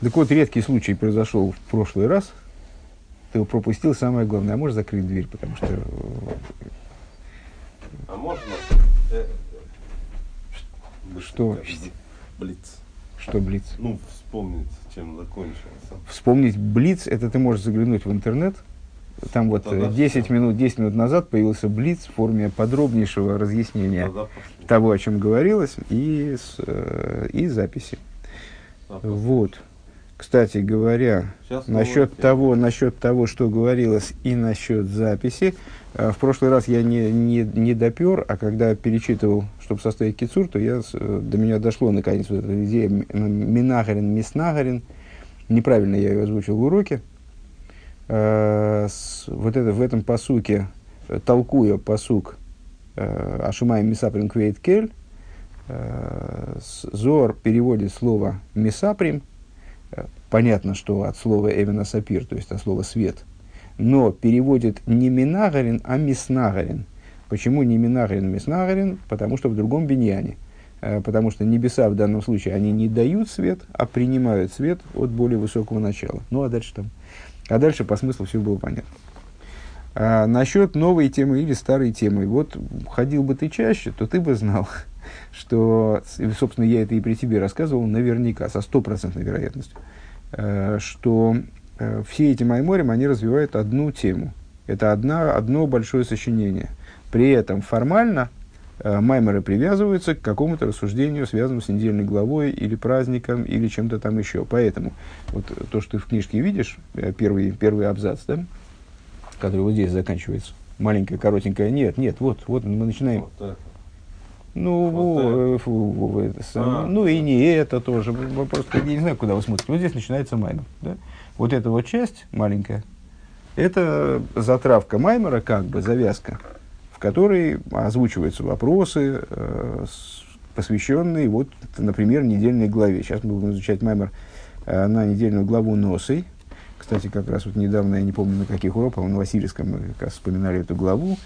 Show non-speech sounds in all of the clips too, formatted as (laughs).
Так вот, редкий случай произошел в прошлый раз. Ты пропустил самое главное. А можешь закрыть дверь, потому что... э, А можно? э, Что? быстренько Блиц. Что, Блиц? Ну, вспомнить, чем закончился. Вспомнить Блиц, это ты можешь заглянуть в интернет. Там вот Тогда э, 10 всё. минут, 10 минут назад появился Блиц в форме подробнейшего разъяснения того, о чем говорилось, и, с, э, и записи. А. Вот. Кстати говоря, Сейчас насчет того, насчет того, что говорилось, и насчет записи, э, в прошлый раз я не, не, не допер, а когда перечитывал, чтобы составить кицур, то я, э, до меня дошло наконец вот эта идея м- Минагарин, Миснагарин. Неправильно я ее озвучил в уроке. Э, с- вот это, в этом посуке, толкуя посук Ашумай Мисаприм Квейт Кель, Зор переводит слово Мисаприм, Понятно, что от слова Эвена Сапир, то есть от слова свет. Но переводит не Минагарин, а Миснагарин. Почему не Минагарин, а Миснагарин? Потому что в другом биньяне. Э, Потому что небеса в данном случае, они не дают свет, а принимают свет от более высокого начала. Ну, а дальше там. А дальше по смыслу все было понятно. А, насчет новой темы или старой темы. Вот ходил бы ты чаще, то ты бы знал, (laughs) что, собственно, я это и при тебе рассказывал наверняка, со стопроцентной вероятностью, что э, все эти майморим, они развивают одну тему. Это одна, одно большое сочинение. При этом формально э, майморы привязываются к какому-то рассуждению, связанному с недельной главой или праздником, или чем-то там еще. Поэтому вот то, что ты в книжке видишь, э, первый, первый абзац, да, который вот здесь заканчивается, маленькая, коротенькая, нет, нет, вот, вот мы начинаем. Вот это. Ну, Вот во- э, фу, во- это самое. А. ну и не это тоже. Просто я не знаю, куда вы смотрите. Вот здесь начинается маймер. Да? Вот эта вот часть маленькая, это затравка маймера, как бы завязка, в которой озвучиваются вопросы, э, посвященные, вот, например, недельной главе. Сейчас мы будем изучать маймер э, на недельную главу Носой. Кстати, как раз вот недавно, я не помню на каких уроках, на Васильевском мы как раз вспоминали эту главу.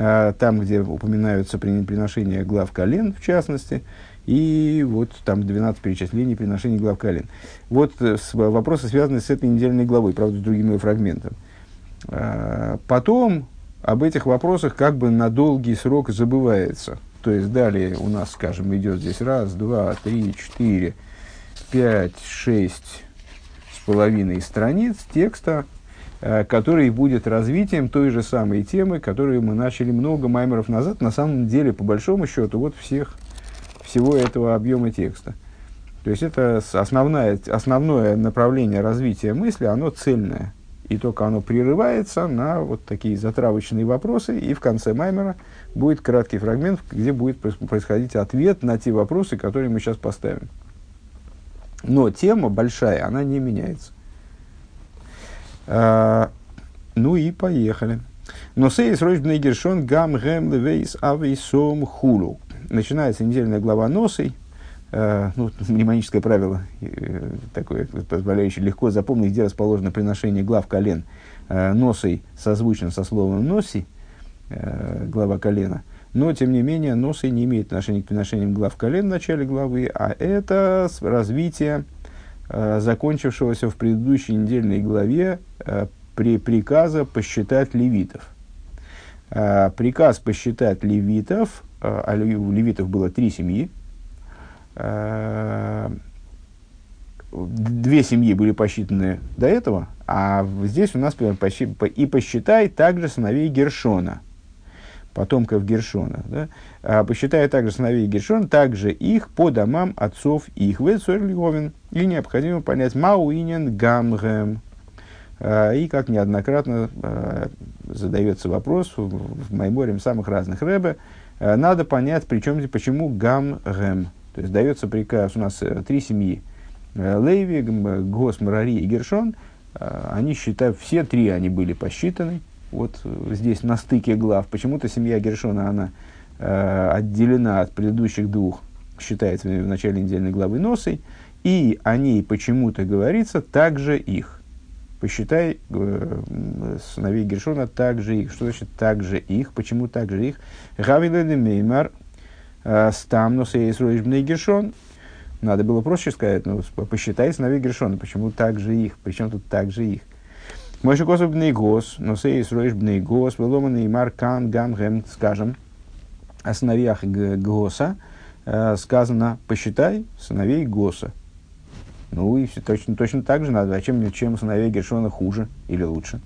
А, там, где упоминаются при- приношения глав колен, в частности, и вот там 12 перечислений приношений глав колен. Вот э, вопросы, связанные с этой недельной главой, правда, с другим ее фрагментом. А, Потом об этих вопросах как бы на долгий срок забывается. То есть далее у нас, скажем, идет здесь раз, два, три, четыре, пять, шесть с половиной страниц текста, э, который будет развитием той же самой темы, которую мы начали много маймеров назад. На самом деле, по большому счету, вот всех, всего этого объема текста. То есть это основная, основное направление развития мысли, оно цельное. И только оно прерывается на вот такие затравочные вопросы, и в конце маймера будет краткий фрагмент, где будет происходить ответ на те вопросы, которые мы сейчас поставим. Но тема большая, она не меняется. А, ну и поехали. נשא את ראש בני גרשון גם הם לבית אבותם וכולו. Начинается недельная глава נשא. Э, ну, мнемоническое правило, э, такое, позволяющее легко запомнить, где расположено приношение глав колен. Э, נשא созвучно со словом נשיא, э, глава колена. Но, тем не менее, נשא не имеет отношения к приношениям глав колен в начале главы, а это развитие закончившегося в предыдущей недельной главе при приказа посчитать левитов. Э, приказ посчитать левитов, э, а у левитов было три семьи, Э, две семьи были посчитаны до этого, а здесь у нас и посчитай также сыновей Гершона, потомков Гершона. Да? А посчитай также сыновей Гершона, также их по домам отцов их. Вецорлиговин. И необходимо понять Мауинен Гамгем. А, И как неоднократно а, задается вопрос в, в Майморе самых разных рэбе, а, надо понять, причем, почему Гамгем. То есть дается приказ, у нас э, три семьи. Э, Леви, Гос, Марари и Гершон. Они считают, все три они были посчитаны. Вот э, здесь на стыке глав. Почему-то семья Гершона, она отделена от предыдущих двух, считается в начале недельной главы носой. И о ней почему-то говорится также их. Посчитай э, сыновей Гершона также их. Что значит также их? Почему также их? Гавилен Меймар э, Стамнус и Исроишбный Гершон. Надо было проще сказать, ну, посчитай сыновей Гершона, почему так же их, причем тут так же их. Мой косов бней гос, но сей сроишь бней гос, выломанный маркан гам гэм, скажем, о сыновьях Госа, э, сказано, посчитай сыновей Госа. Ну и все, точно, точно так же надо. А чем, чем сыновей Гершона хуже или лучше?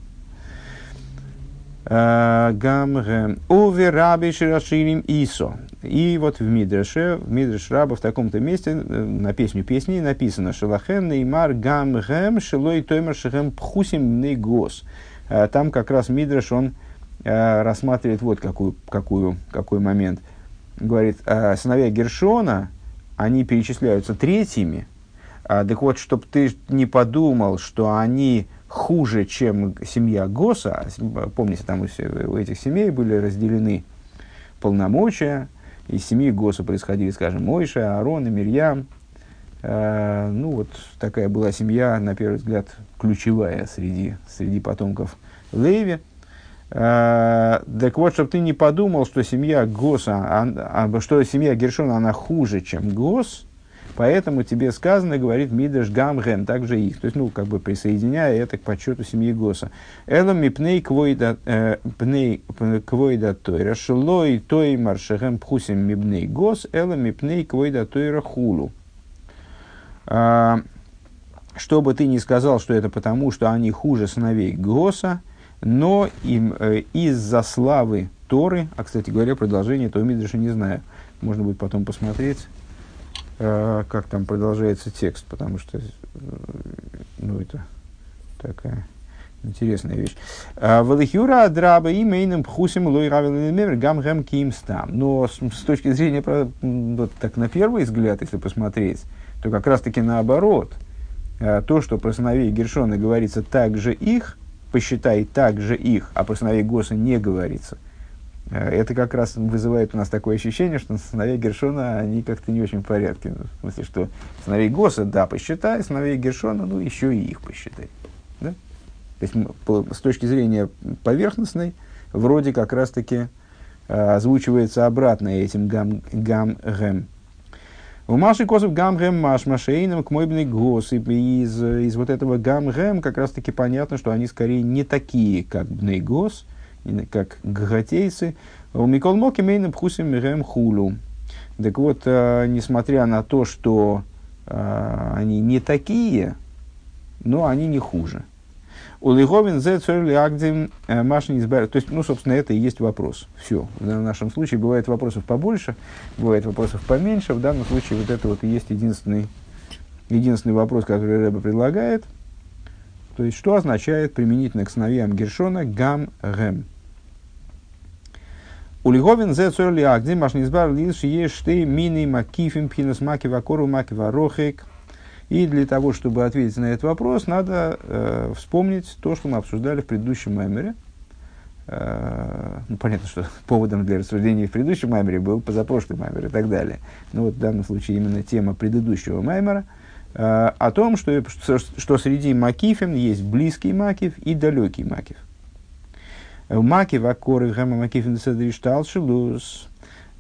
Гамгем. Уве раби шираширим исо. И вот в Мидреше, в Мидреш Раба в таком-то месте э, на песню песни написано Шалахем неймар гамгем шилой тоймер шехем пхусим негос. Э, там как раз Мидреш, он э, рассматривает вот какую, какую, какой момент. Говорит, сыновья Гершона, они перечисляются третьими. Так вот, чтобы ты не подумал, что они хуже, чем семья Госа. Помните, там у этих семей были разделены полномочия. Из семьи Госа происходили, скажем, Мойша, Аарон и Мирьям. Э, ну, вот такая была семья, на первый взгляд, ключевая среди, среди потомков Леви. Э, так вот, чтобы ты не подумал, что семья Госа, а, а, что семья Гершона, она хуже, чем Гос, Поэтому тебе сказано, говорит Мидрш Гамген, также их. То есть, ну, как бы присоединяя это к подсчету семьи Госа. Элом ми пней квойда э, тойра, шелой той маршехем пхусим ми пней гос, элом ми пней квойда тойра хулу. А, что бы ты ни сказал, что это потому, что они хуже сыновей Госа, но им э, из-за славы Торы, а, кстати говоря, продолжение этого Мидраша не знаю, можно будет потом посмотреть, э, как там продолжается текст, потому что, э, ну, это такая интересная вещь. А, Валихюра драба имейным пхусим лой равелемер гам гэм кимстам. Но с, с точки зрения, вот так на первый взгляд, если посмотреть, то как раз-таки наоборот. То, что про сыновей Гершона говорится также их, посчитай также их, а про сыновей Госа не говорится – Э, это как раз вызывает у нас такое ощущение, что сыновья Гершона, они как-то не очень в порядке. Ну, в смысле, что сыновей Госа, да, посчитай, сыновей Гершона, ну, еще и их посчитай. Да? То есть, с точки зрения поверхностной, вроде как раз-таки э, озвучивается обратно этим гам, гам гэм. У Маши Косов гам гэм маш машейным к мойбный гос. И из, из вот этого гам гэм как раз-таки понятно, что они скорее не такие, как бней гос, как гагатейцы, у Микол Моки Мейна Пхусим Мирем Хулу. Так вот, э, несмотря на то, что э, они не такие, но они не хуже. У Лиховин зе цорли агдим э, машин избавил. То есть, ну, собственно, это и есть вопрос. Все. В нашем случае бывает вопросов побольше, бывает вопросов поменьше. В данном случае вот это вот и есть единственный, единственный вопрос, который Рэба предлагает. То есть, что означает применительно к сыновьям Гершона гам гэм. Улиговин зе цорли агдим машнизбар лиш ешты мини макифим пинус маки вакору маки варохек. И для того, чтобы ответить на этот вопрос, надо э, вспомнить то, что мы обсуждали в предыдущем меморе. Э, ну, понятно, что (laughs) поводом для рассуждения в предыдущем маймере был позапрошлый маймер и так далее. Но вот в данном случае именно тема предыдущего маймера э, о том, что, что, среди макифим есть близкий макив и далекий макив. Макив акоры гэма макифин седриштал шилус.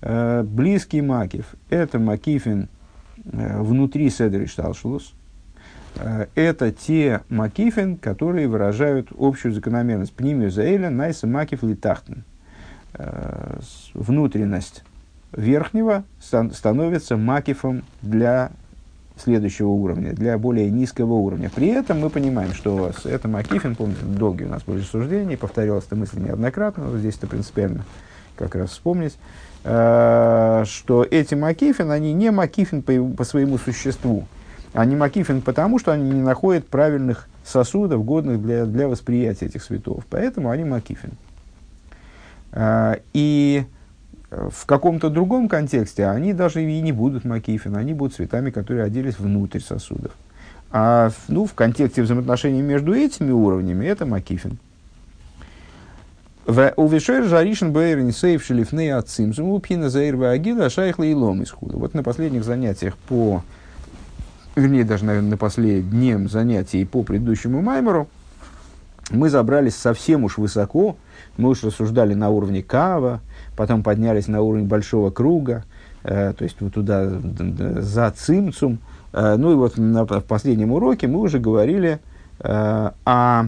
Э, близкий макив – это макифин э, внутри седриштал шилус. Э, это те макифин, которые выражают общую закономерность. Пнимию заэля найса макиф литахтен. Внутренность верхнего становится макифом для следующего уровня, для более низкого уровня. При этом мы понимаем, что это Макифин, помните, долгие у нас были рассуждения, повторялась эта мысль неоднократно, но здесь это принципиально как раз вспомнить, э, что эти Макифин, они не Макифин по, по своему существу, они Макифин потому, что они не находят правильных сосудов, годных для, для восприятия этих цветов. Поэтому они Макифин. Э, и в каком-то другом контексте они даже и не будут макифин, они будут цветами, которые оделись внутрь сосудов. А ну, в контексте взаимоотношений между этими уровнями это макифин. У Вишер Жаришин Бейрин Сейф Шелифней Ацимсум Лупхина Заир Вагила Шайхла и Лом из Вот на последних занятиях по, вернее, даже, наверное, на последнем занятии по предыдущему Маймеру, мы забрались совсем уж высоко, мы уж рассуждали на уровне Кава, потом поднялись на уровень большого круга, э, то есть вот туда за цимцум. Э, ну и вот на, в последнем уроке мы уже говорили э, о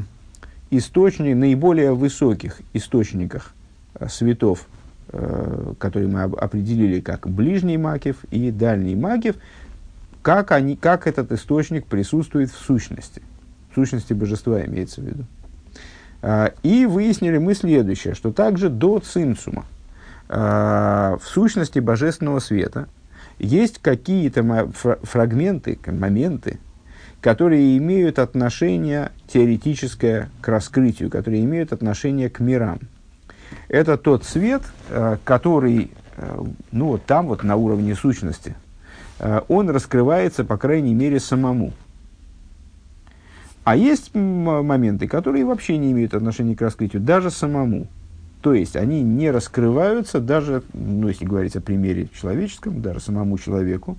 источниках, наиболее высоких источниках светов, которые мы определили как ближний макив и дальний макив, как, они, как этот источник присутствует в сущности, в сущности божества имеется в виду. И выяснили мы следующее, что также до цимцума, э, в сущности божественного света, есть какие-то фрагменты, моменты, которые имеют отношение теоретическое к раскрытию, которые имеют отношение к мирам. Это тот свет, э, который, э, ну вот там вот на уровне сущности, э, он раскрывается, по крайней мере, самому. А есть моменты, которые вообще не имеют отношения к раскрытию, даже самому. То есть они не раскрываются даже, ну, если говорить о примере человеческом, даже самому человеку.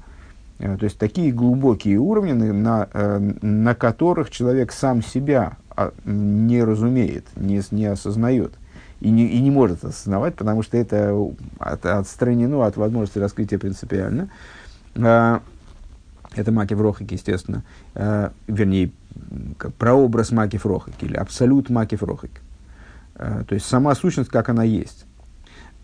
Э, то есть такие глубокие уровни, на, э, на которых человек сам себя а, не разумеет, не, не осознает и не, и не может осознавать, потому что это от, отстранено от возможности раскрытия принципиально. Э, это Макив Рохак, естественно. Вернее, прообраз Макив Рохак или абсолют Макив Рохак. Э, то есть сама сущность, как она есть.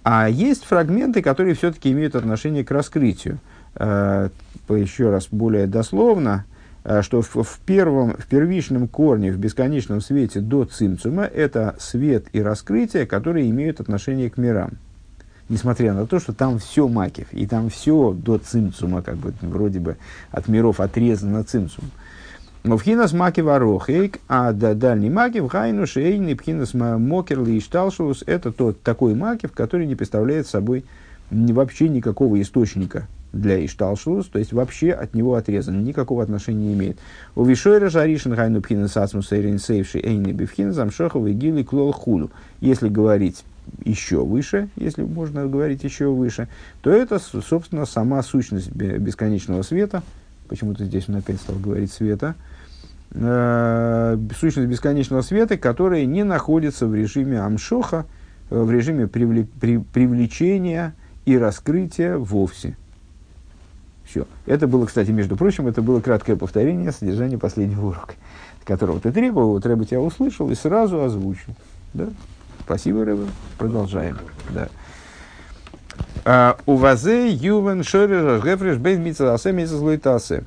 А есть фрагменты, которые все-таки имеют отношение к раскрытию. Э, еще раз более дословно, э, что в, первом, в первичном корне, в бесконечном свете до цимцума, это свет и раскрытие, которые имеют отношение к мирам. Несмотря на то, что там все макив, и там все до цимцума, как бы вроде бы от миров отрезано цимцум. Вхинас маки ворохейк, а дальний макив гайну шейный пхинас мокерли и шталшус – это тот такой макив, который не представляет собой вообще никакого источника для Ишталшус, то есть вообще от него отрезан, никакого отношения не имеет. У Вишойра Жаришин Гайну Пхинас Ацмус Эйрин Сейвши Эйни Бифхин Замшохова и Гили Клол Хулу. Если говорить еще выше, если можно говорить еще выше, то это, собственно, сама сущность бесконечного света. Почему-то здесь он опять стал говорить света – э, сущность бесконечного света, которая не находится в режиме амшоха, э, в режиме привлек, при, привлечения и раскрытия вовсе. Все. Это было, кстати, между прочим, это было краткое повторение содержания последнего урока, которого ты требовал, вот Рэба тебя услышал и сразу озвучил. Да? Спасибо, Рэба. Продолжаем. Да. А, у вазе ювен шорер гефреш бейн митцеласе митцелуитасе.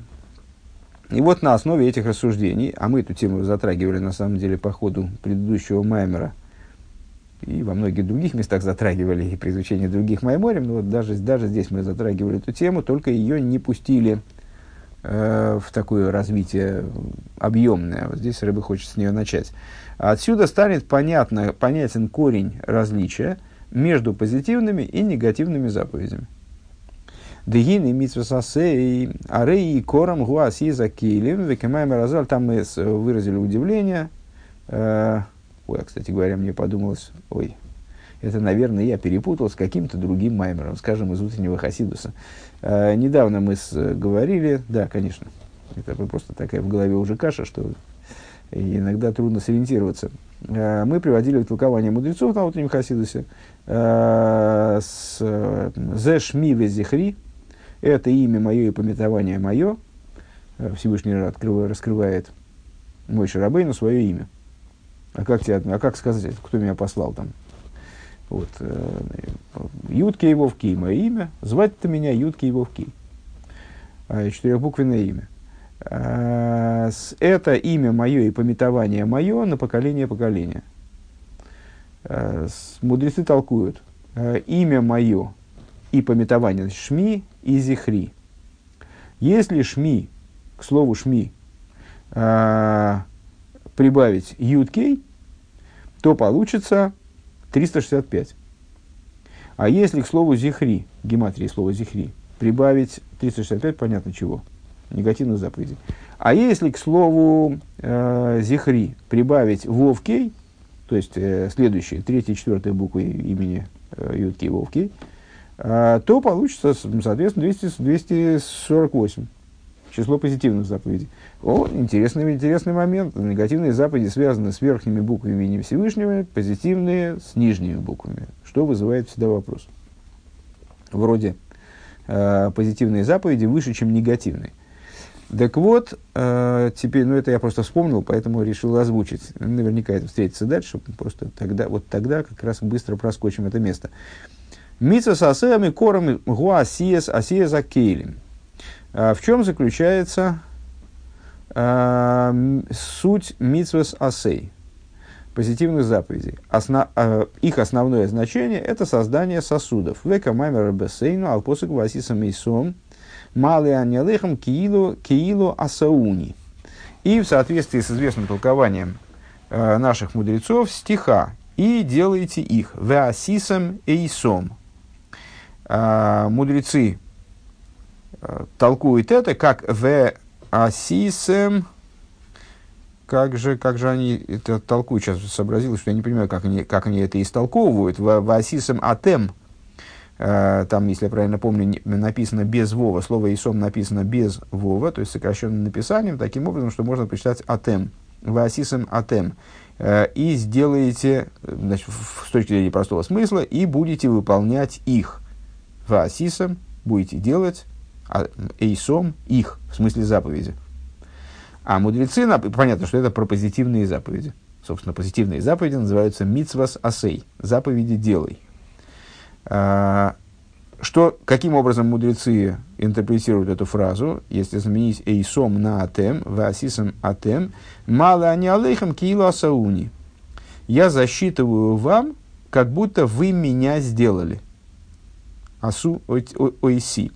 И вот на основе этих рассуждений, а мы эту тему затрагивали на самом деле по ходу предыдущего Маймера, и во многих других местах затрагивали, и при изучении других Майморем, но вот даже, даже здесь мы затрагивали эту тему, только ее не пустили э, в такое развитие объемное. Вот здесь рыба хочет с нее начать. Отсюда станет понятно, понятен корень различия между позитивными и негативными заповедями. Дегины митсвасасей, арей кором гуаси за килим, векемаем разал. Там мы выразили удивление. Э, ой, а, кстати говоря, мне подумалось, ой, это, наверное, я перепутал с каким-то другим маймером, скажем, из утреннего Хасидуса. Э, недавно мы с, говорили, да, конечно, это просто такая в голове уже каша, что иногда трудно сориентироваться. Э, мы приводили толкование мудрецов на утреннем Хасидусе э, с «Зе шми везихри», это имя мое и пометование мое. Э, Всевышний открывает, раскрывает мой Шарабейну свое имя. А как, тебе, а как сказать, кто меня послал там? Вот, э, Ютки его в Ки, мое имя. Звать-то меня Ютки его в Ки. А, четырехбуквенное имя. А, это имя мое и пометование мое на поколение поколения. А, мудрецы толкуют. А, имя мое и пометование шми и зихри. Если шми, к слову шми, э, прибавить юткей, то получится 365. А если к слову зихри, гематрии слова зихри, прибавить 365, понятно чего, негативных заповедей. А если к слову э, зихри прибавить вовкей, то есть э, следующие, третья и четвертая буквы имени э, Вовкей, а, то получится, соответственно, 200, 248. Число позитивных заповедей. О, интересный, интересный момент. Негативные заповеди связаны с верхними буквами имени Всевышнего, позитивные с нижними буквами. Что вызывает всегда вопрос. Вроде э, позитивные заповеди выше, чем негативные. Так вот, э, теперь, ну это я просто вспомнил, поэтому решил озвучить. Наверняка это встретится дальше, просто тогда, вот тогда как раз быстро проскочим это место. Митсва с асеями корами гуасиес асиес акейлем. В чем заключается э, суть митсвас асей? позитивных заповедей. Осна, э, их основное значение – это создание сосудов. Века маймер бесейну алпосик васисам мейсом малый анялехам киилу, киилу асауни. И в соответствии с известным толкованием э, наших мудрецов стиха «И делайте их веасисам эйсом». Э, мудрецы э, толкуют это как веасисам как же, как же они это толкуют? Сейчас сообразил, что я не понимаю, как они, как они это истолковывают. В, в Асисом Атем, э, там, если я правильно помню, написано без Вова, слово Исом написано без Вова, то есть сокращенным написанием, таким образом, что можно прочитать Атем. В Асисом Атем. Э, и сделаете, значит, с точки зрения простого смысла, и будете выполнять их. В Асисом будете делать, а Эйсом их, в смысле заповеди. А мудрецы, понятно, что это про позитивные заповеди. Собственно, позитивные заповеди называются мицвас асей, заповеди делай. А, что, каким образом мудрецы интерпретируют эту фразу, если заменить эйсом на атем, васисом атем, мало они алейхам киилу асауни. Я засчитываю вам, как будто вы меня сделали. Асу ойси.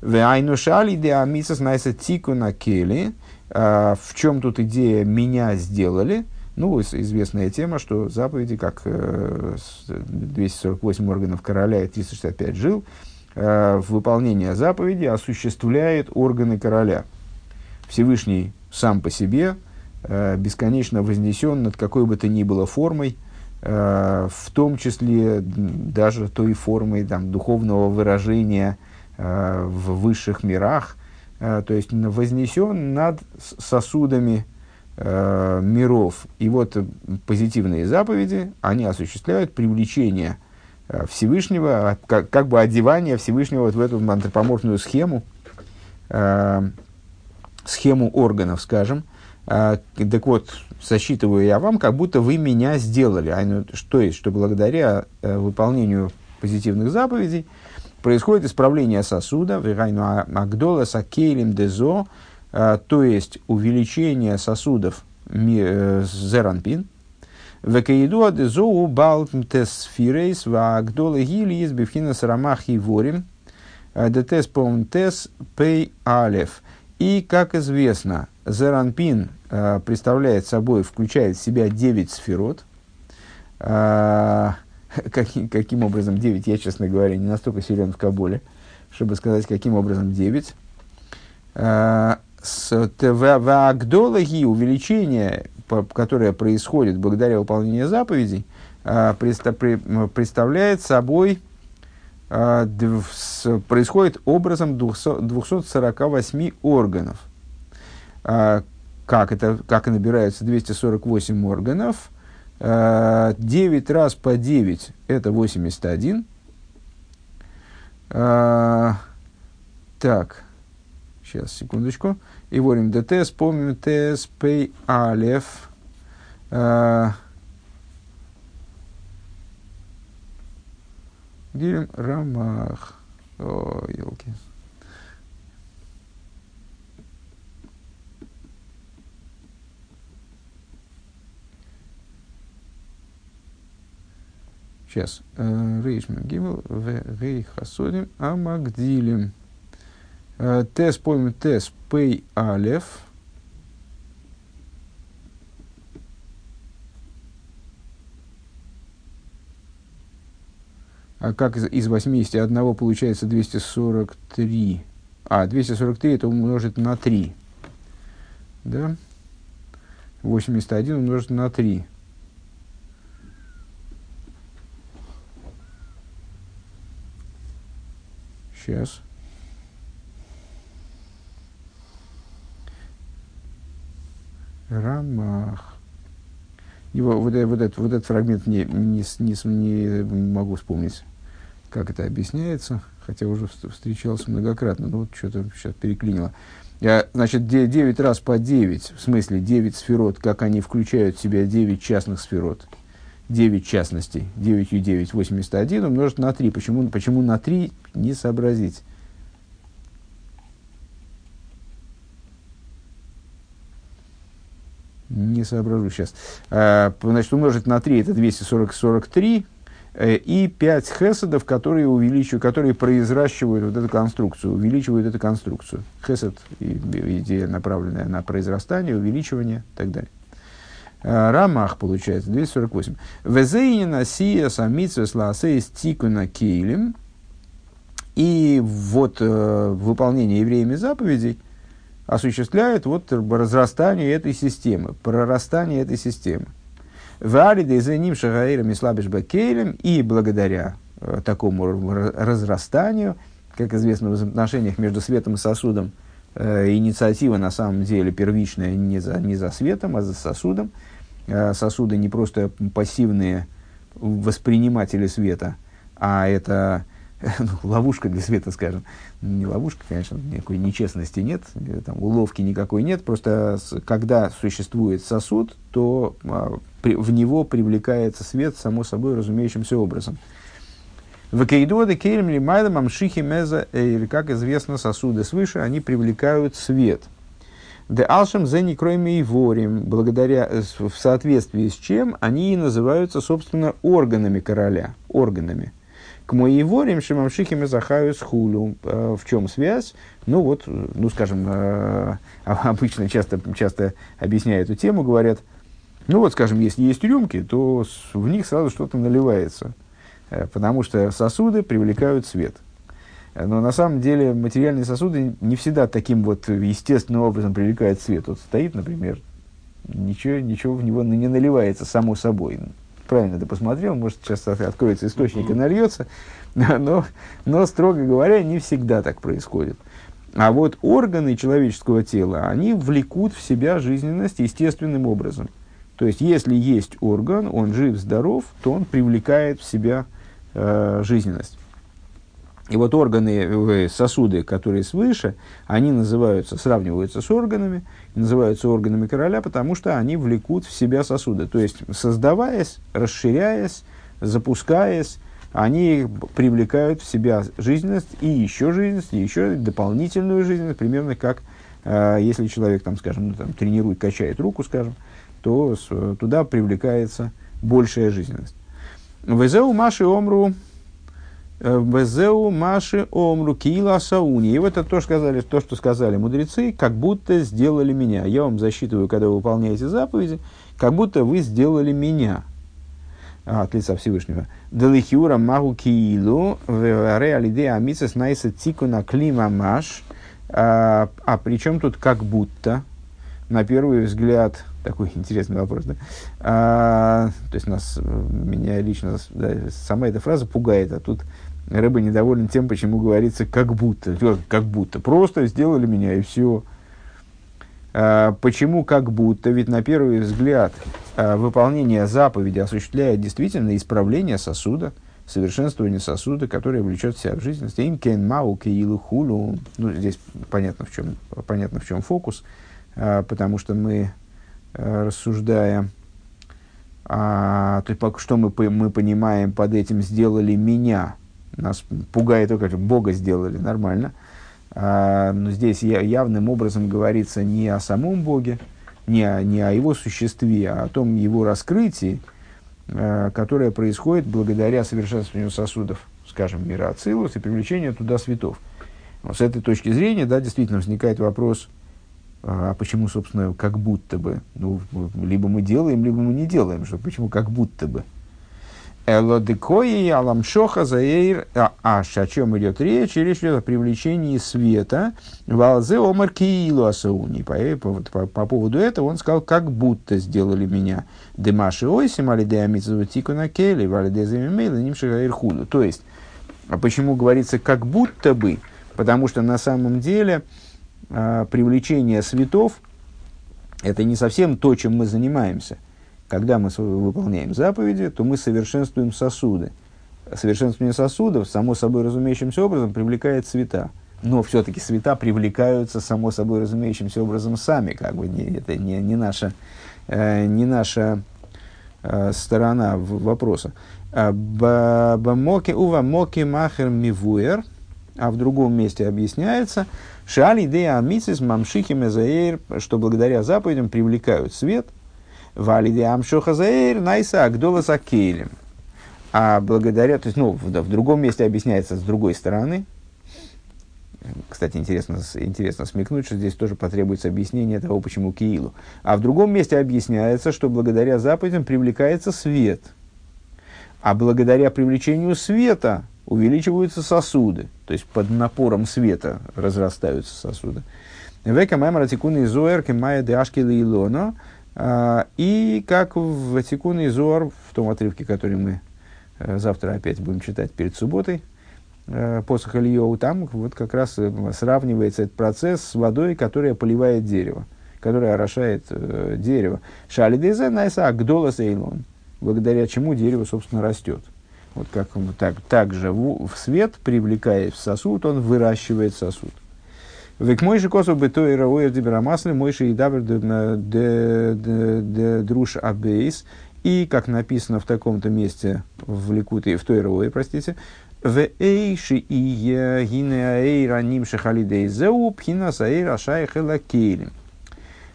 Вайнушали де амисас найса тику на кели. В чем тут идея «меня сделали»? Ну, известная тема, что заповеди, как 248 э, органов короля и 365 жил, э, в выполнение заповеди осуществляет органы короля. Всевышний сам по себе э, бесконечно вознесен над какой бы то ни было формой, в том числе даже той формой там, духовного выражения в высших мирах – Э, то есть вознесен над сосудами э, миров. И вот позитивные заповеди, они осуществляют привлечение э, Всевышнего, а, как, как бы одевание Всевышнего вот в эту антропоморфную схему, э, схему органов, скажем. Э, так вот, засчитываю я вам, как будто вы меня сделали. А, ну, что есть, что благодаря э, выполнению позитивных заповедей – происходит исправление сосуда, вегайну агдола сакейлем дезо, а, то есть увеличение сосудов э, зеранпин, Векаиду адезо у балтмтес фирейс ва агдола гили из бифхинас рамахи ворим, а, детес помтес пей алев. И, как известно, зеранпин а, представляет собой, включает в себя 9 сферот, (laughs) каким, каким образом 9, я, честно говоря, не настолько силен в Кабуле, чтобы сказать, каким образом 9. А, с Агдологи увеличение, которое происходит благодаря выполнению заповедей, представляет собой, происходит образом 248 органов. Как, это, как набираются 248 органов – 9 э, раз по 9 это 81. А, так, сейчас, секундочку. И ворим ДТ, вспомним ТС, Пей, Алев. А, Гирим Рамах. О, елки. Сейчас. Э, Рейшмен Гимл, Рей Хасодим, Амагдилим. Э, тес, помню, Тес, Пей Алев. А как из, из 81 получается 243? А, 243 это умножить на 3. Да? 81 умножить на 3. Сейчас. Рамах. Его, вот, вот, этот, вот этот фрагмент не, не, не, не могу вспомнить. как это объясняется, хотя уже встречался многократно, но вот что-то сейчас переклинило. Я, значит, 9 раз по 9, в смысле 9 сферот, как они включают в себя 9 частных сферот, 9 частностей, 9 и 9, 81 умножить на 3. Почему, почему на 3 не сообразить? Не соображу сейчас. А, значит, умножить на 3 это 240, 43, Э, и пять хесадов, которые, увеличивают, которые произращивают вот эту конструкцию, увеличивают эту конструкцию. Хесад – идея, направленная на произрастание, увеличивание и так далее. Э, Рамах получается 248. Везейнина сия самитсвес лаасеис тикуна кейлем. И вот э, выполнение евреями заповедей осуществляет вот разрастание этой системы, прорастание этой системы. Вариды за ним шагаирами слабиш бакейлем, и благодаря э, такому разрастанию, как известно в отношениях между светом и сосудом, инициатива на самом деле первичная не за, не за светом, а за сосудом. Э, сосуды не просто пассивные восприниматели света, а это (laughs) ну, ловушка для света, скажем. Не ловушка, конечно, никакой нечестности нет, там, уловки никакой нет. Просто когда существует сосуд, то а, при, в него привлекается свет, само собой разумеющимся образом. В Кейдоде Кейлем Лимайда Мамшихи Меза Эйр, как известно, сосуды свыше, они привлекают свет. Де Алшем Зени Кроме и Ворим, благодаря, э, в соответствии с чем они и называются, собственно, органами короля, органами. К моеворим шимамшихим захаю с хулю. Э, в чем связь? Ну вот, ну скажем, э, (laughs) обычно часто, часто объясняя эту тему, говорят, ну вот, скажем, если есть рюмки, то в них сразу что-то наливается, э, потому что сосуды привлекают свет. Но на самом деле материальные сосуды не всегда таким вот естественным образом привлекают свет. Вот стоит, например, ничего, ничего в него не наливается само собой правильно ты посмотрел, может, сейчас откроется источник и нальется, (laughs) но, но, строго говоря, не всегда так происходит. А вот органы человеческого тела, они влекут в себя жизненность естественным образом. То есть, если есть орган, он жив, здоров, то он привлекает в себя э, жизненность. И вот органы, э, сосуды, которые свыше, они называются, сравниваются с органами, называются органами короля, потому что они влекут в себя сосуды. То есть, создаваясь, расширяясь, запускаясь, они привлекают в себя жизненность и еще жизненность, и еще дополнительную жизненность, примерно как э, если человек, там, скажем, ну, там, тренирует, качает руку, скажем, то с, туда привлекается большая жизненность. Везеу Маши Омру Безеу Маши Омру Кила Сауни. И вот это то, что сказали, то, что сказали мудрецы, как будто сделали меня. Я вам засчитываю, когда вы выполняете заповеди, как будто вы сделали меня. А, от лица Всевышнего. Делихиура магу киилу реалиде амисас найса тику на клима маш. А, а причем тут как будто, на первый взгляд, такой (laughs) интересный вопрос, да? А, то есть нас, меня лично, да, сама эта фраза пугает, а тут Рыба недоволен тем, почему говорится как будто. Как будто. Просто сделали меня и все. А, почему как будто? Ведь на первый взгляд а, выполнение заповеди осуществляет действительно исправление сосуда, совершенствование сосуда, которое влечет себя в жизнь. Им кен мау хулу. Ну, здесь понятно, в чем, понятно, в чем фокус, а, потому что мы, рассуждая а, то что мы, мы понимаем под этим «сделали меня», нас пугает только, что Бога сделали, нормально. А, но здесь явным образом говорится не о самом Боге, не о, не о его существе, а о том его раскрытии, а, которое происходит благодаря совершенствованию сосудов, скажем, мира Ацилус и привлечению туда светов. Но с этой точки зрения, да, действительно возникает вопрос, а, а почему, собственно, как будто бы? Ну, либо мы делаем, либо мы не делаем. Что, почему как будто бы? Элодекои аламшоха заэйр аш. О чем идет речь? Речь идет о привлечении света. Валзе омар киилу асауни. По, по, по, по поводу этого он сказал, как будто сделали меня. Демаши ойсим алидея митзу тику на кели, валидея замимейла, нимши гаирхуду. То есть, а почему говорится как будто бы? Потому что на самом деле а, привлечение светов это не совсем то, чем мы занимаемся – когда мы выполняем заповеди, то мы совершенствуем сосуды. совершенствование сосудов, само собой разумеющимся образом, привлекает цвета. Но все-таки цвета привлекаются, само собой разумеющимся образом, сами. Как бы не, это не, не наша, э, не наша э, сторона вопроса. А, Бамоки ува моки махер мивуэр, а в другом месте объясняется, шали идея амицис мамшихи мезаэр, что благодаря заповедям привлекают свет, вали идея амшоха заэр найса агдола сакелем. А благодаря, то есть, ну, в, в другом месте объясняется с другой стороны, кстати, интересно, интересно смекнуть, что здесь тоже потребуется объяснение того, почему Киилу. А в другом месте объясняется, что благодаря заповедям привлекается свет. А благодаря привлечению света увеличиваются сосуды. То есть под напором света разрастаются сосуды. Века маймара тикуны изоэр кемая де ашкелы илона. А, и как в тикуны изоар, в том отрывке, который мы э, завтра опять будем читать перед субботой, э, посох Ильеву, там вот как раз э, сравнивается этот процесс с водой, которая поливает дерево, которая орошает э, дерево. Шалидезе найса агдола сейлон, благодаря чему дерево, собственно, растет. Вот как он так, так же в, в свет, привлекает в сосуд, он выращивает сосуд. Век мой же косу бы то и равоер деберамасли, мой же и дабер де друш абейс. И, как написано в таком-то месте в Ликуте, в той равое, простите, в эйши и гине аэйра нимши халидей зеу пхина саэйра шайхела кейлем.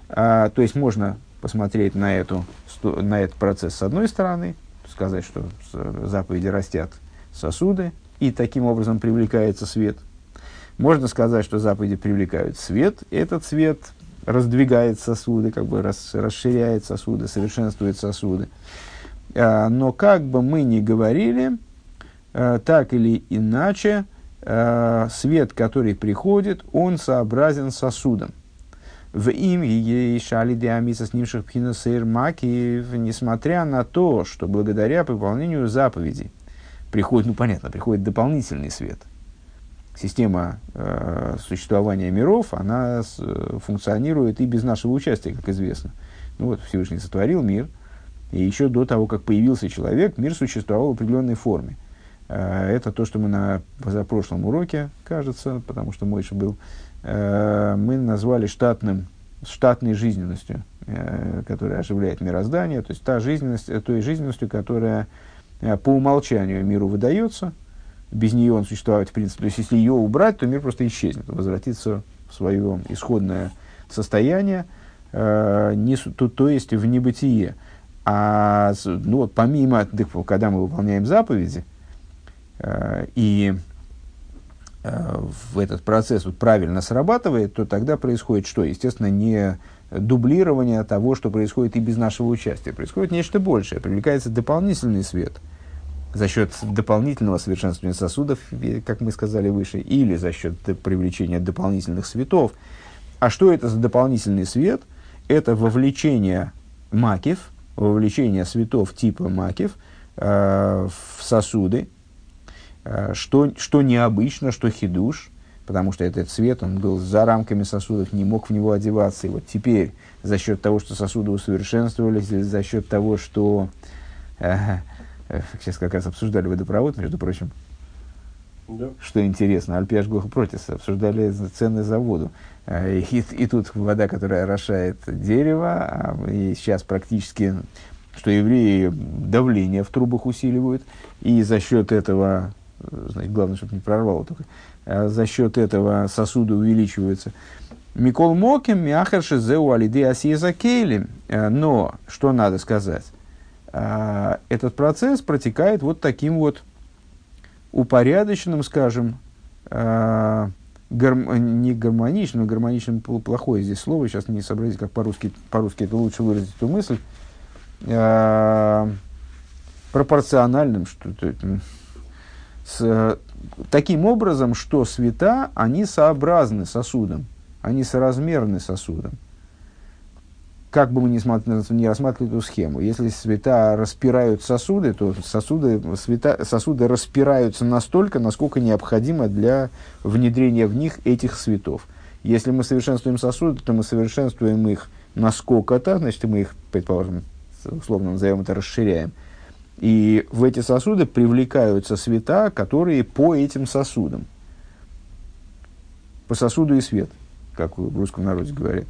То есть можно посмотреть на, эту, на этот процесс с одной стороны, сказать, что заповеди растят сосуды, и таким образом привлекается свет. Можно сказать, что заповеди привлекают свет, этот свет раздвигает сосуды, как бы рас, расширяет сосуды, совершенствует сосуды. А, но как бы мы ни говорили, а, так или иначе, а, свет, который приходит, он сообразен сосудом. В им шали диамиса снимших пхинасейр маки, несмотря на то, что благодаря выполнению заповедей приходит, ну понятно, приходит дополнительный свет. Система э, существования миров, она с, функционирует и без нашего участия, как известно. Ну вот Всевышний сотворил мир, и еще до того, как появился человек, мир существовал в определенной форме. Э, это то, что мы на позапрошлом уроке, кажется, потому что Мойша был Э, мы назвали штатным, штатной жизненностью, э, которая оживляет мироздание, то есть та жизненность, э, той жизненностью, которая по умолчанию миру выдается, без нее он существовать в принципе. То есть если ее убрать, то мир просто исчезнет, возвратится в свое исходное состояние, не, то, то есть в небытие. А ну, помимо, когда мы выполняем заповеди, и в этот процесс вот правильно срабатывает, то тогда происходит что? Естественно, не дублирование того, что происходит и без нашего участия. Происходит нечто большее. Привлекается дополнительный свет за счет дополнительного совершенствования сосудов, как мы сказали выше, или за счет привлечения дополнительных светов. А что это за дополнительный свет? Это вовлечение макив, вовлечение светов типа макив э, в сосуды, Э, что, что необычно, что хидуш, потому что этот цвет, он был за рамками сосудов, не мог в него одеваться. И вот теперь за счет того, что сосуды усовершенствовались, или за счет того, что... Э, э, сейчас как раз обсуждали водопровод, между прочим, да. Что интересно, Альпиаш Гоха Протис обсуждали цены за воду. Э, и, и тут вода, которая орошает дерево, а, и сейчас практически, что евреи давление в трубах усиливают, и за счет этого значит, главное, чтобы не прорвало только, а за счет этого сосуды увеличиваются. Микол Моким, Мяхарши, Зеу, Алиды, Асиеза Кейлем. Э, но, что надо сказать, э, этот процесс протекает вот таким вот упорядоченным, скажем, э, гарм, не гармоничным, гармоничным плохое здесь слово, сейчас не сообразить, как по-русски, по-русски это лучше выразить эту мысль, пропорциональным, что с, таким образом, что света, они сообразны сосудом, они соразмерны сосудом. Как бы мы ни, ни рассматривали эту схему, если света распирают сосуды, то сосуды, света, сосуды распираются настолько, насколько необходимо для внедрения в них этих светов. Если мы совершенствуем сосуды, то мы совершенствуем их насколько-то, значит, мы их, предположим, условно назовем это, расширяем – И в эти сосуды привлекаются света, которые по этим сосудам. По сосуду и свет, как в русском народе говорят.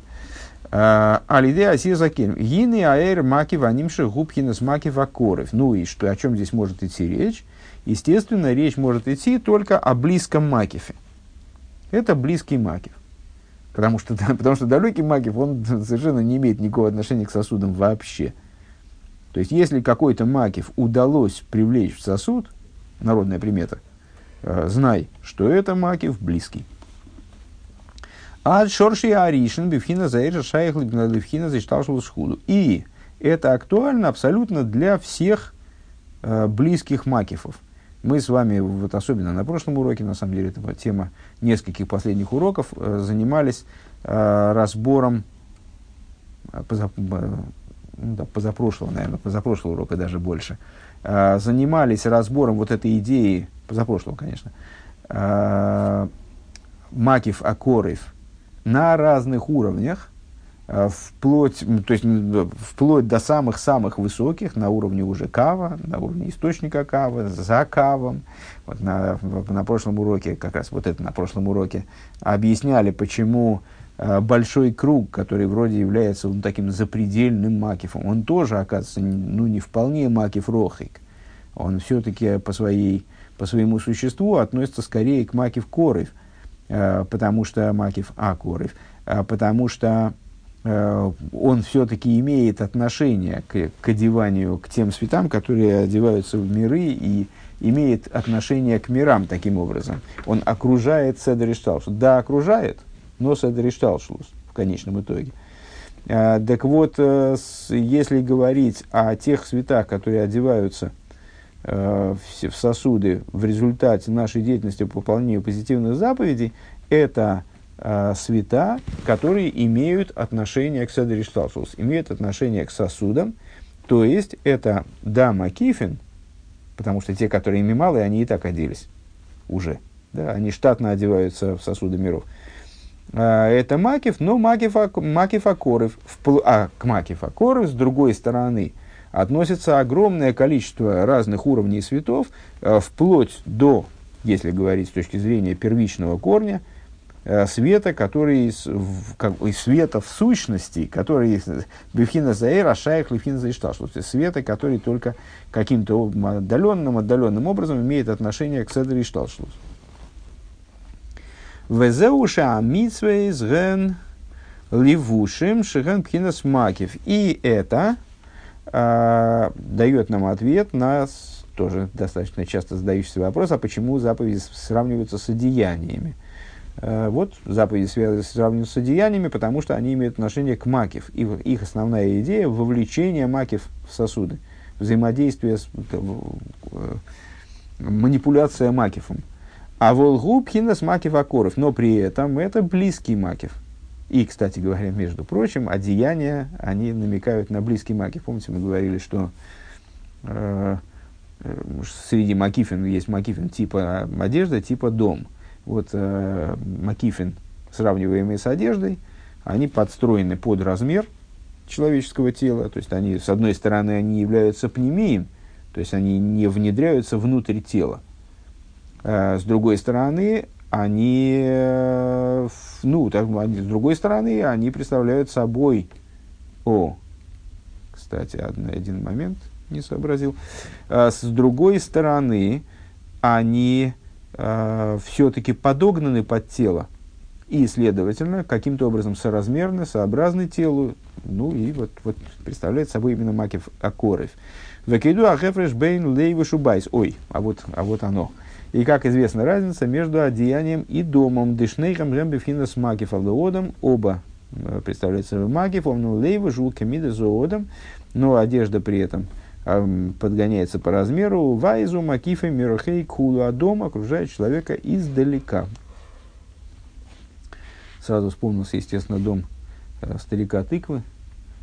Алиде Асизакин. Гины аэр маки ванимши губхинас маки вакоров. Ну и что, о чем здесь может идти речь? Естественно, речь может идти только о близком макифе. Это близкий макиф. Потому что, (laughs) потому что далекий макиф, он совершенно не имеет никакого отношения к сосудам вообще. То есть, если какой-то макиф удалось привлечь в сосуд, народная примета, э, знай, что это макиф близкий. А шорши аришин бифхина заэжа шайх лифхина зашталшил схуду. И это актуально абсолютно для всех э, близких макифов. Мы с вами, вот особенно на прошлом уроке, на самом деле, это тема нескольких последних уроков, э, занимались э, разбором э, поза, э, ну, да, позапрошлого, наверное, позапрошлого урока даже больше, занимались разбором вот этой идеи, позапрошлого, конечно, э, макив акорев – на разных уровнях, э, вплоть, то есть, вплоть до самых-самых высоких, на уровне уже кава, на уровне источника кава, за кавом. Вот на, на прошлом уроке, как раз вот это на прошлом уроке, объясняли, почему э, большой круг, который вроде является ну, таким запредельным макифом, он тоже, оказывается, ну, не вполне макиф рохик. Он все-таки по, своей, по своему существу относится скорее к макиф Э, потому что Макив Акуров, э, потому что э, он все-таки имеет отношение к, к одеванию, к тем цветам, которые одеваются в миры, и имеет отношение к мирам таким образом. Он окружает Седер Да, окружает, но Седер в конечном итоге. Так вот, если говорить о тех цветах, которые одеваются – Э, в сосуды в результате нашей деятельности по выполнению позитивных заповедей, это э, света, которые имеют отношение к Седришталшус, имеют отношение к сосудам, то есть это дама кифин, потому что те, которые ими малые, они и так оделись уже. Да, они штатно одеваются в сосуды миров. А, это макив, но макив, макив акоров, а к макив акоров с другой стороны – относится огромное количество разных уровней светов, э, вплоть до, если говорить с точки зрения первичного корня, э, света, который из, как, из света в сущности, который бифхина заэра, шаях лифхина заишташ, то есть света, который только каким-то отдаленным, отдаленным образом имеет отношение к седри шталшлус. Везеуша амитсвейс ген ливушим шиген пхинас макив. И это а, дает нам ответ на тоже достаточно часто задающийся вопрос, а почему заповеди сравниваются с одеяниями. А, вот заповеди сравниваются с одеяниями, потому что они имеют отношение к макив. И их основная идея – вовлечение макив в сосуды, взаимодействие, с, э, манипуляция макифом. А волгубхина с макив акоров, но при этом это близкий макив – и, кстати говоря, между прочим, одеяния, они намекают на близкий макиф. Помните, мы говорили, что э, э, среди макифин есть макифин типа одежда, типа дом. Вот э, макифин, сравниваемый с одеждой, они подстроены под размер человеческого тела. То есть, они, с одной стороны, они являются пнемием, то есть, они не внедряются внутрь тела. А с другой стороны, они, э, ну, так, они, с другой стороны, они представляют собой, о, кстати, один, один момент не сообразил, а, с другой стороны, они а, все-таки подогнаны под тело, и, следовательно, каким-то образом соразмерны, сообразны телу, ну и вот, вот представляет собой именно макив акоров. Векиду ахефреш бейн лейвы шубайс. Ой, а вот, а вот оно. И, как известна разница между одеянием и домом. Дышнейхам рембифхина с магиф авлоодом. Оба э, представляются магиф, он лейва, жул камида зоодом, но одежда при этом э, подгоняется по размеру. Вайзу, макифе, мирохей, кулу, а дом окружает человека издалека. Сразу вспомнился, естественно, дом э, старика тыквы,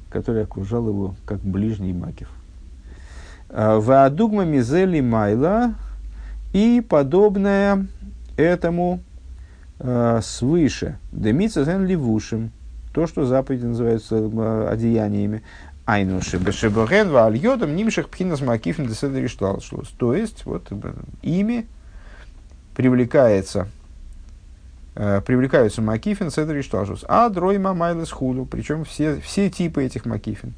который окружал его как ближний макив. Э, Ваадугма мизели майла и подобное этому э, свыше. Демица зен ливушим, то, что заповеди называются э, одеяниями. Айну шебешебоген вааль йодом нимших пхинас макифн деседри шталшлус. То есть, вот ими привлекается э, привлекаются макифин, седри шталшус. А дройма майлес хулу, причем все, все типы этих макифин.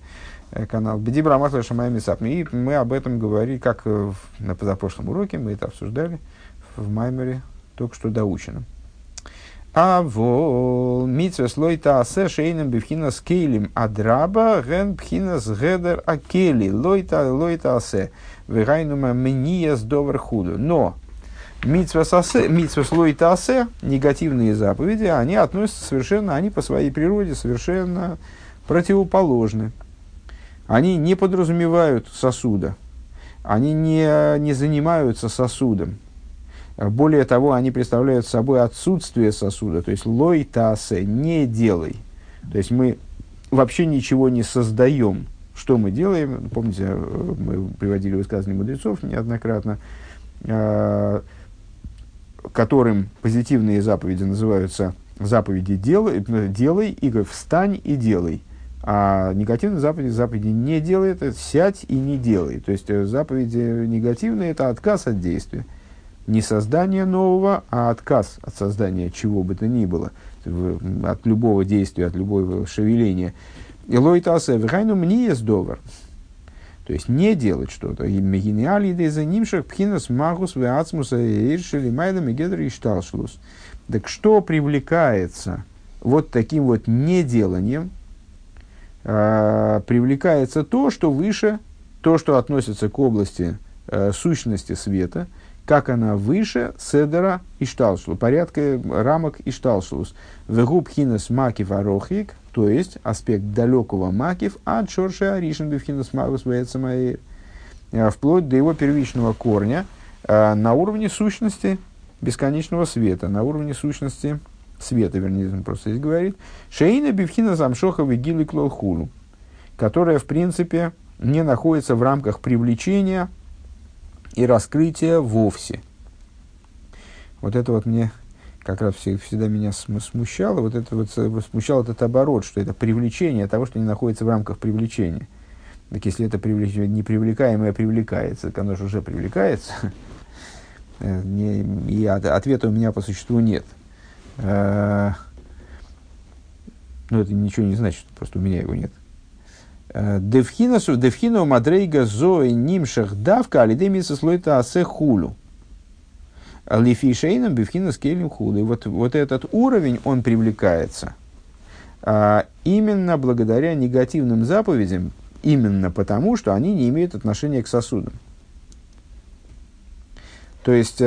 Э, канал Бедибра Махла Шамай И мы об этом говорили, как э, на позапрошлом уроке, мы это обсуждали в Маймере, только что доученном. А во митсва слой таасе шейным бифхина с кейлем адраба ген бхина с гедер акели лойта лойта асе вегайнума мния с довер худу. Но митсва слой таасе, негативные заповеди, они относятся совершенно, они по своей природе совершенно противоположны. Они не подразумевают сосуда, они не, не занимаются сосудом, более того, они представляют собой отсутствие сосуда, то есть лой тасе, не делай. То есть мы вообще ничего не создаем. Что мы делаем? Помните, мы приводили высказывания мудрецов неоднократно, э, которым позитивные заповеди называются заповеди делай, делай и встань и делай. А негативные заповеди, заповеди не делай, это сядь и не делай. То есть э, заповеди негативные – это отказ от действия не создание нового, а отказ от создания чего бы то ни было, от любого действия, от любого шевеления. Илой тасе врайну мне есть довар. То есть не делать что-то. И мегинеали де за нимших пхинас магус веацмуса иршили майда мегедр и шталшлус. Так что привлекается вот таким вот неделанием, э, привлекается то, что выше, то, что относится к области э, сущности света – как она выше седера и шталшлу, порядка рамок и шталшлус. Вегуб хинес макив арохик, то есть аспект далекого макив, от шорши аришен бифхинес магус. Э, вплоть до его первичного корня э, на уровне сущности бесконечного света, на уровне сущности света, вернее, просто здесь говорит, шейна бифхина замшоха вигилы клолхулу, которая, в принципе, не находится в рамках привлечения и раскрытие вовсе. Вот это вот мне как раз всегда меня смущало, вот это вот смущал этот оборот, что это привлечение того, что не находится в рамках привлечения. Так если это привлечение, непривлекаемое привлекается, так оно же уже привлекается, (laughs) э, и ответа у меня по существу нет. Э, ну, это ничего не значит, просто у меня его нет. Девхинасу, девхину мадрейга зои нимшах давка, алидемиса слойта асе хулю. Лифишейном бифхинас келем худу. Вот, вот этот уровень, он привлекается а, именно благодаря негативным заповедям, именно потому, что они не имеют отношения к сосудам. То есть,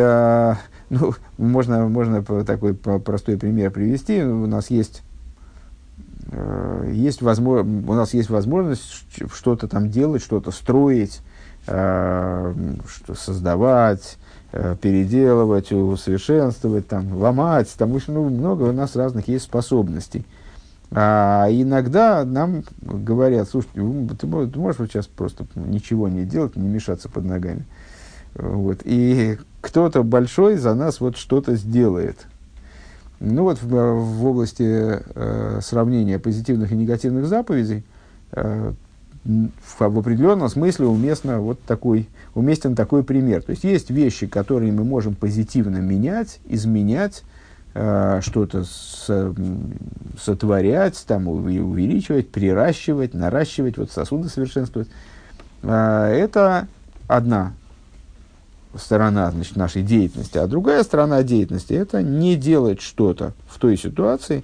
(laughs) ну, можно, можно такой простой пример привести. У нас есть Э, есть возможность, у нас есть возможность что-то там делать, что-то строить, э, что создавать, э, переделывать, усовершенствовать, там, ломать. Там очень ну, много у нас разных есть способностей. А иногда нам говорят, слушай, ты, можешь сейчас просто ничего не делать, не мешаться под ногами. Вот. И кто-то большой за нас вот что-то сделает. Ну вот в, в области э, сравнения позитивных и негативных заповедей э, в, в определенном смысле уместно вот такой, уместен такой пример. То есть есть вещи, которые мы можем позитивно менять, изменять, э, что-то с, сотворять, там, увеличивать, приращивать, наращивать, вот сосуды совершенствовать. Э, это одна сторона значит, нашей деятельности, а другая сторона деятельности – это не делать что-то в той ситуации,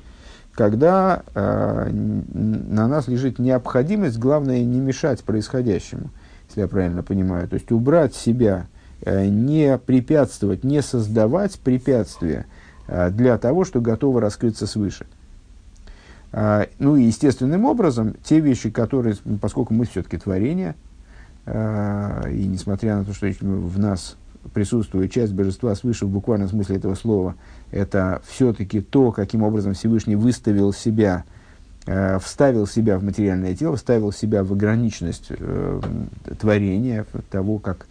когда э, на нас лежит необходимость, главное, не мешать происходящему, если я правильно понимаю. То есть убрать себя, э, не препятствовать, не создавать препятствия э, для того, что готово раскрыться свыше. Э, ну и естественным образом, те вещи, которые, поскольку мы все-таки творение – и несмотря на то, что в нас присутствует часть божества свыше в буквальном смысле этого слова, это все-таки то, каким образом Всевышний выставил себя, э, вставил себя в материальное тело, вставил себя в ограниченность э, творения, того, как,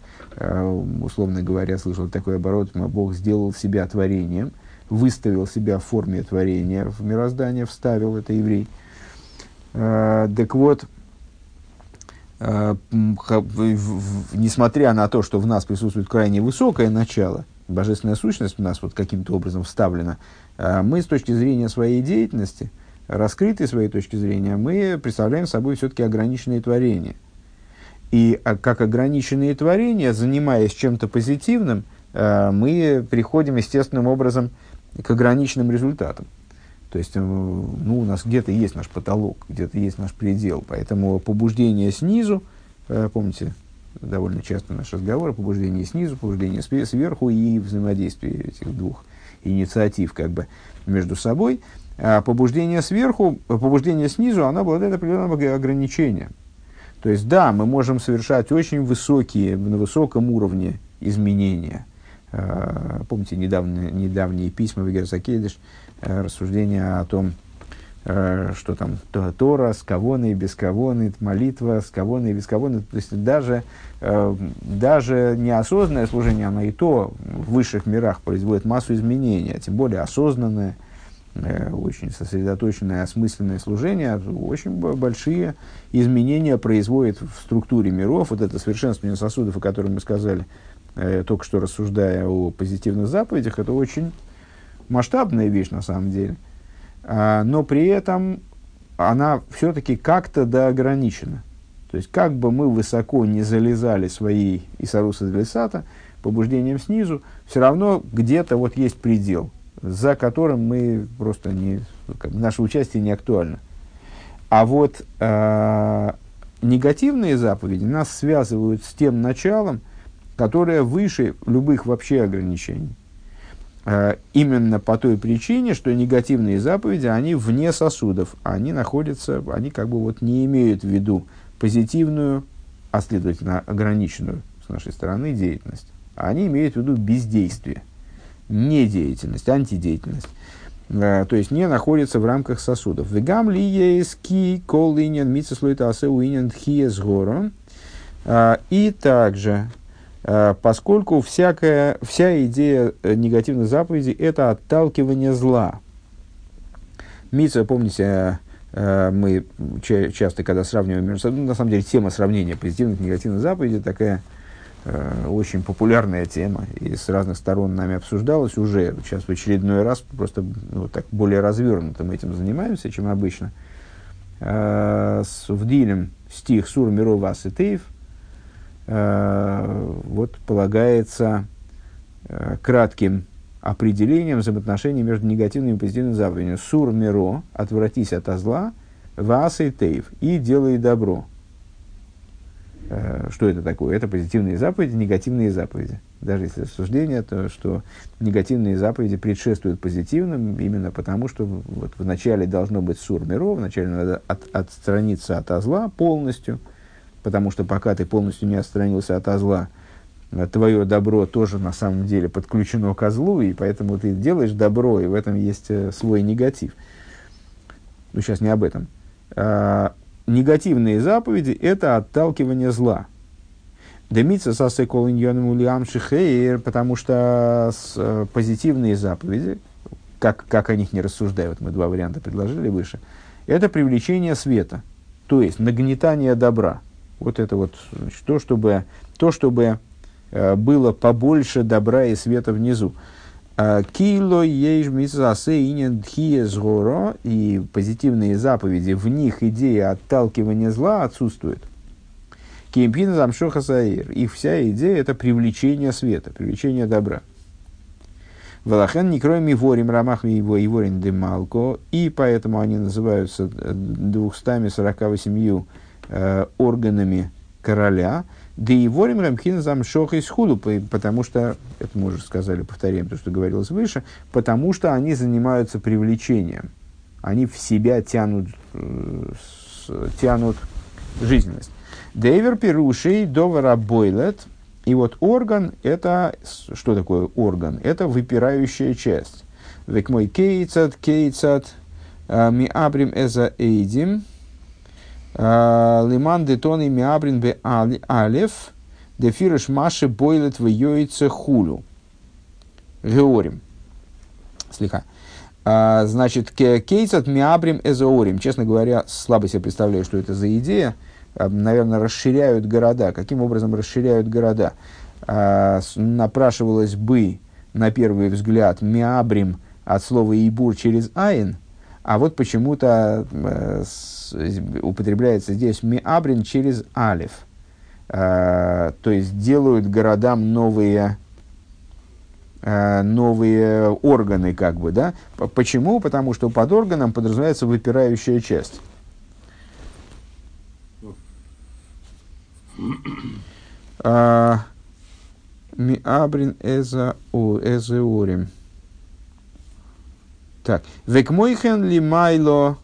условно говоря, слышал такой оборот, Бог сделал себя творением, выставил себя в форме творения в мироздание, вставил, это еврей. Так вот, э, несмотря на то, что в нас присутствует крайне высокое начало, божественная сущность в нас вот каким-то образом вставлена, э, мы с точки зрения своей деятельности, раскрытой своей точки зрения, мы представляем собой все-таки ограниченные творения. И а, как ограниченные творения, занимаясь чем-то позитивным, э, мы приходим естественным образом к ограниченным результатам. То есть, ну, у нас где-то есть наш потолок, где-то есть наш предел. Поэтому побуждение снизу, помните, довольно часто наш разговор, побуждение снизу, побуждение сверху и взаимодействие этих двух инициатив как бы между собой. А побуждение сверху, побуждение снизу, оно обладает определенным ограничением. То есть, да, мы можем совершать очень высокие, на высоком уровне изменения. А, помните недавние, недавние письма в Герсакедиш, э, рассуждения о том, Э, что там Тора с кавоной, без кавоны, молитва с кавоной, без кавоны. То есть даже, э, даже неосознанное служение, оно и то в высших мирах производит массу изменений, а тем более осознанное, очень сосредоточенное, осмысленное служение, очень большие изменения производит в структуре миров. Вот это совершенствование сосудов, о котором мы сказали, только что рассуждая о позитивных заповедях, это очень масштабная вещь на самом деле – а, но при этом она все-таки как-то доограничена. То есть, как бы мы высоко не залезали своей Исаруса Длисата, побуждением снизу, все равно где-то вот есть предел, за которым мы просто не, как, наше участие не актуально. А вот э, негативные заповеди нас связывают с тем началом, которое выше любых вообще ограничений. Э, именно по той причине, что негативные заповеди, они вне сосудов, они находятся, они как бы вот не имеют в виду позитивную, а следовательно ограниченную с нашей стороны деятельность. Они имеют в виду бездействие, недеятельность, антидеятельность. Uh, то есть не находится в рамках сосудов. Вегам ли есть ки кол иньян митцеслуита асеу иньян э, И также Э, поскольку всякая, вся идея э, негативной заповеди – это отталкивание зла. Митца, помните, э, мы часто, когда сравниваем между собой, ну, на самом деле тема сравнения позитивных и негативных заповедей такая очень популярная тема, и с разных сторон нами обсуждалась уже, сейчас в очередной раз, просто ну, так более развернуто мы этим занимаемся, чем обычно. С, в Дилем стих Сур Миров Аситеев – Э, вот полагается э, кратким определением взаимоотношений между негативными и позитивными заповедями. Сур миро, отвратись от зла, вас и тейв, и делай добро. Э, что это такое? Это позитивные заповеди, негативные заповеди. Даже если рассуждение, то что негативные заповеди предшествуют позитивным, именно потому что вот вначале должно быть сур миро, вначале надо от, отстраниться от зла полностью – потому что пока ты полностью не отстранился от зла, твое добро тоже на самом деле подключено к злу, и поэтому ты делаешь добро, и в этом есть э, свой негатив. Ну, сейчас не об этом. А, негативные заповеди – это отталкивание зла. Демица сасекол иньоном шихейр, потому что с, э, позитивные заповеди, как, как о них не рассуждают, мы два варианта предложили выше, это привлечение света, то есть нагнетание добра – вот это вот то, чтобы, то, чтобы э, было побольше добра и света внизу. А, Кило инен сгоро и позитивные заповеди, в них идея отталкивания зла отсутствует. Кемпина замшоха саир. Их вся идея это привлечение света, привлечение добра. Валахен не кроме ворим рамах его и ворин демалко, и поэтому они называются 248 э, органами короля, да и ворим рамхин замшох из худу, потому что, это мы уже сказали, повторяем то, что говорилось выше, потому что они занимаются привлечением. Они в себя тянут, э, тянут жизненность. Дейвер пирушей довара бойлет. И вот орган – это, что такое орган? Это выпирающая часть. Век мой кейцат, кейцат, э, ми абрим эза эйдим – Лиман детон и миабрин бе алев, дефирыш маши бойлет в йойце хулю. Георим. Слегка. А, значит, кейцат миабрим эзоорим. Честно говоря, слабо себе представляю, что это за идея. а, наверное, расширяют города. Каким образом расширяют города? А, напрашивалось бы, на первый взгляд, миабрим от слова «ибур» через «айн», а вот почему-то э, употребляется здесь «миабрин» через «алев». Э, то есть делают городам новые, э, новые органы, как бы, да. Почему? Потому что под органом подразумевается выпирающая часть. Миабрин эзеорим. Так. Векмойхен ли майло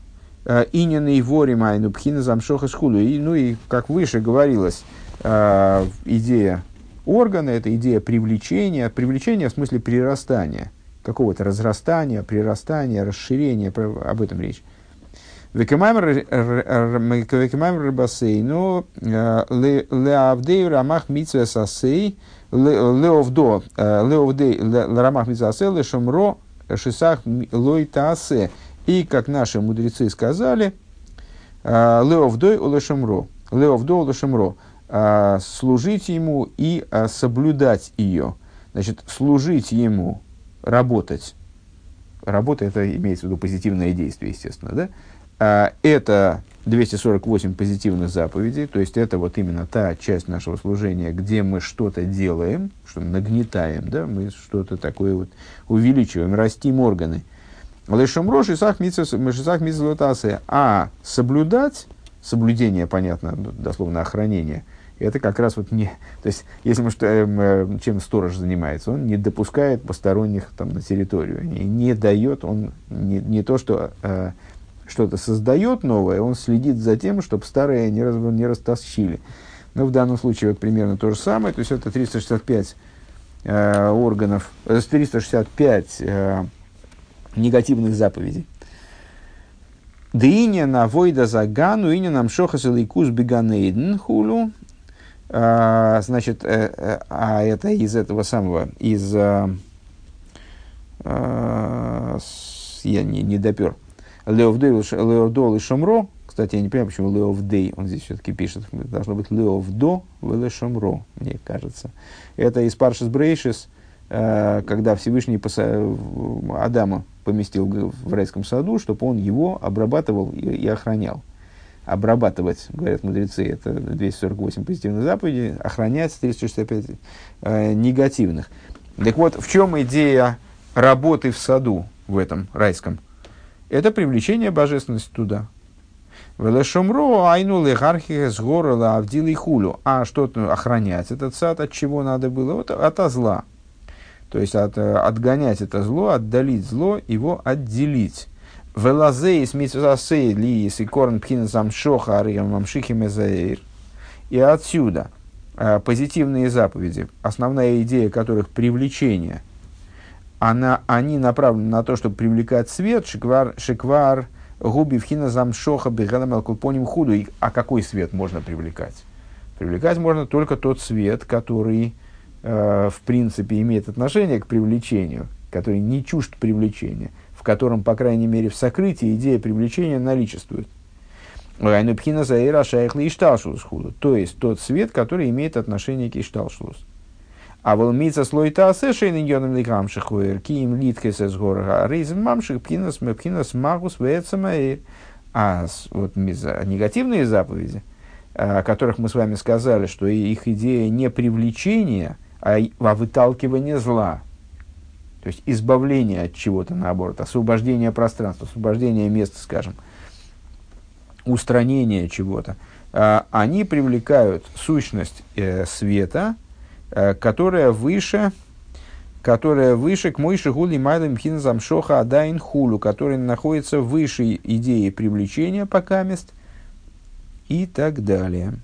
инины вори майну пхина замшоха шкулу. И, ну и, как выше говорилось, э, идея органа – это идея привлечения. Привлечения в смысле прирастания. Какого-то разрастания, прирастания, расширения. Об этом речь. Векемаймер рыбасейну леавдей рамах митсве сасей леовдо леовдей рамах митсве сасей лешомро шисах лойтаасе. И, как наши мудрецы сказали, леовдой улешемро. Леовдо улешемро. Служить ему и соблюдать ее. Значит, служить ему, работать. Работа это имеется в виду позитивное действие, естественно, да? А, это 248 позитивных заповедей, то есть это вот именно та часть нашего служения, где мы что-то делаем, что нагнетаем, да, мы что-то такое вот увеличиваем, растим органы. Лешамрош и сах А соблюдать, соблюдение, понятно, дословно охранение, это как раз вот не... То есть, если мы что, э, чем сторож занимается, он не допускает посторонних там на территорию, не, не дает, он не, не то, что э, что-то создает новое, он следит за тем, чтобы старое не, раз, не растащили. Но в данном случае вот примерно то же самое, то есть это 365 э, органов, э, 365 э, негативных заповедей. Дыня на войда загану, иня нам шохас лейкус беганейден хулу. А, значит, э, э, а это из этого самого, из... Э, э, я не, не допер. Леовдол и Шомро. Кстати, я не понимаю, почему Леовдей, он здесь все-таки пишет. Должно быть Леовдо и Шомро, мне кажется. Это из Паршис Брейшис, э, когда Всевышний Адама поместил в райском саду, чтобы он его обрабатывал и охранял. Обрабатывать, говорят мудрецы, это 248 позитивных заповедей, охранять 365 э, негативных. Так вот, в чем идея работы в саду в этом райском? Это привлечение божественности туда. Велешомро айну легархия с города авдил и хулю. А что охранять этот сад, от чего надо было? Вот от зла. То есть от, отгонять это зло, отдалить зло, его отделить. Велазей с митсасей ли и корн пхина замшоха ариям мамшихи мезаир. И отсюда э, позитивные заповеди, основная идея которых привлечение – она, они направлены на то, чтобы привлекать свет, шиквар, шиквар губи вхина замшоха беганам алкупоним худу. А какой свет можно привлекать? Привлекать можно только тот свет, который, э, в принципе, имеет отношение к привлечению, который не чужд привлечения, в котором, по крайней мере, в сокрытии идея привлечения наличествует. То есть тот свет, который имеет отношение к Ишталшус. А волмица слой таасе шейн ликам шихуэр, киим литкес из гора, рейзен мамших пхинас мепхинас магус вецамаэр. А вот негативные заповеди, о которых мы с вами сказали, что их идея не привлечение, а, а выталкивание зла. То есть избавление от чего-то, наоборот, освобождение пространства, освобождение места, скажем, устранение чего-то. А, они привлекают сущность э, света, которая выше, которая выше к Мойши Гули Майлем Хинзам Шоха Адайн Хулу, которая находится выше идеи привлечения пока мест и так далее.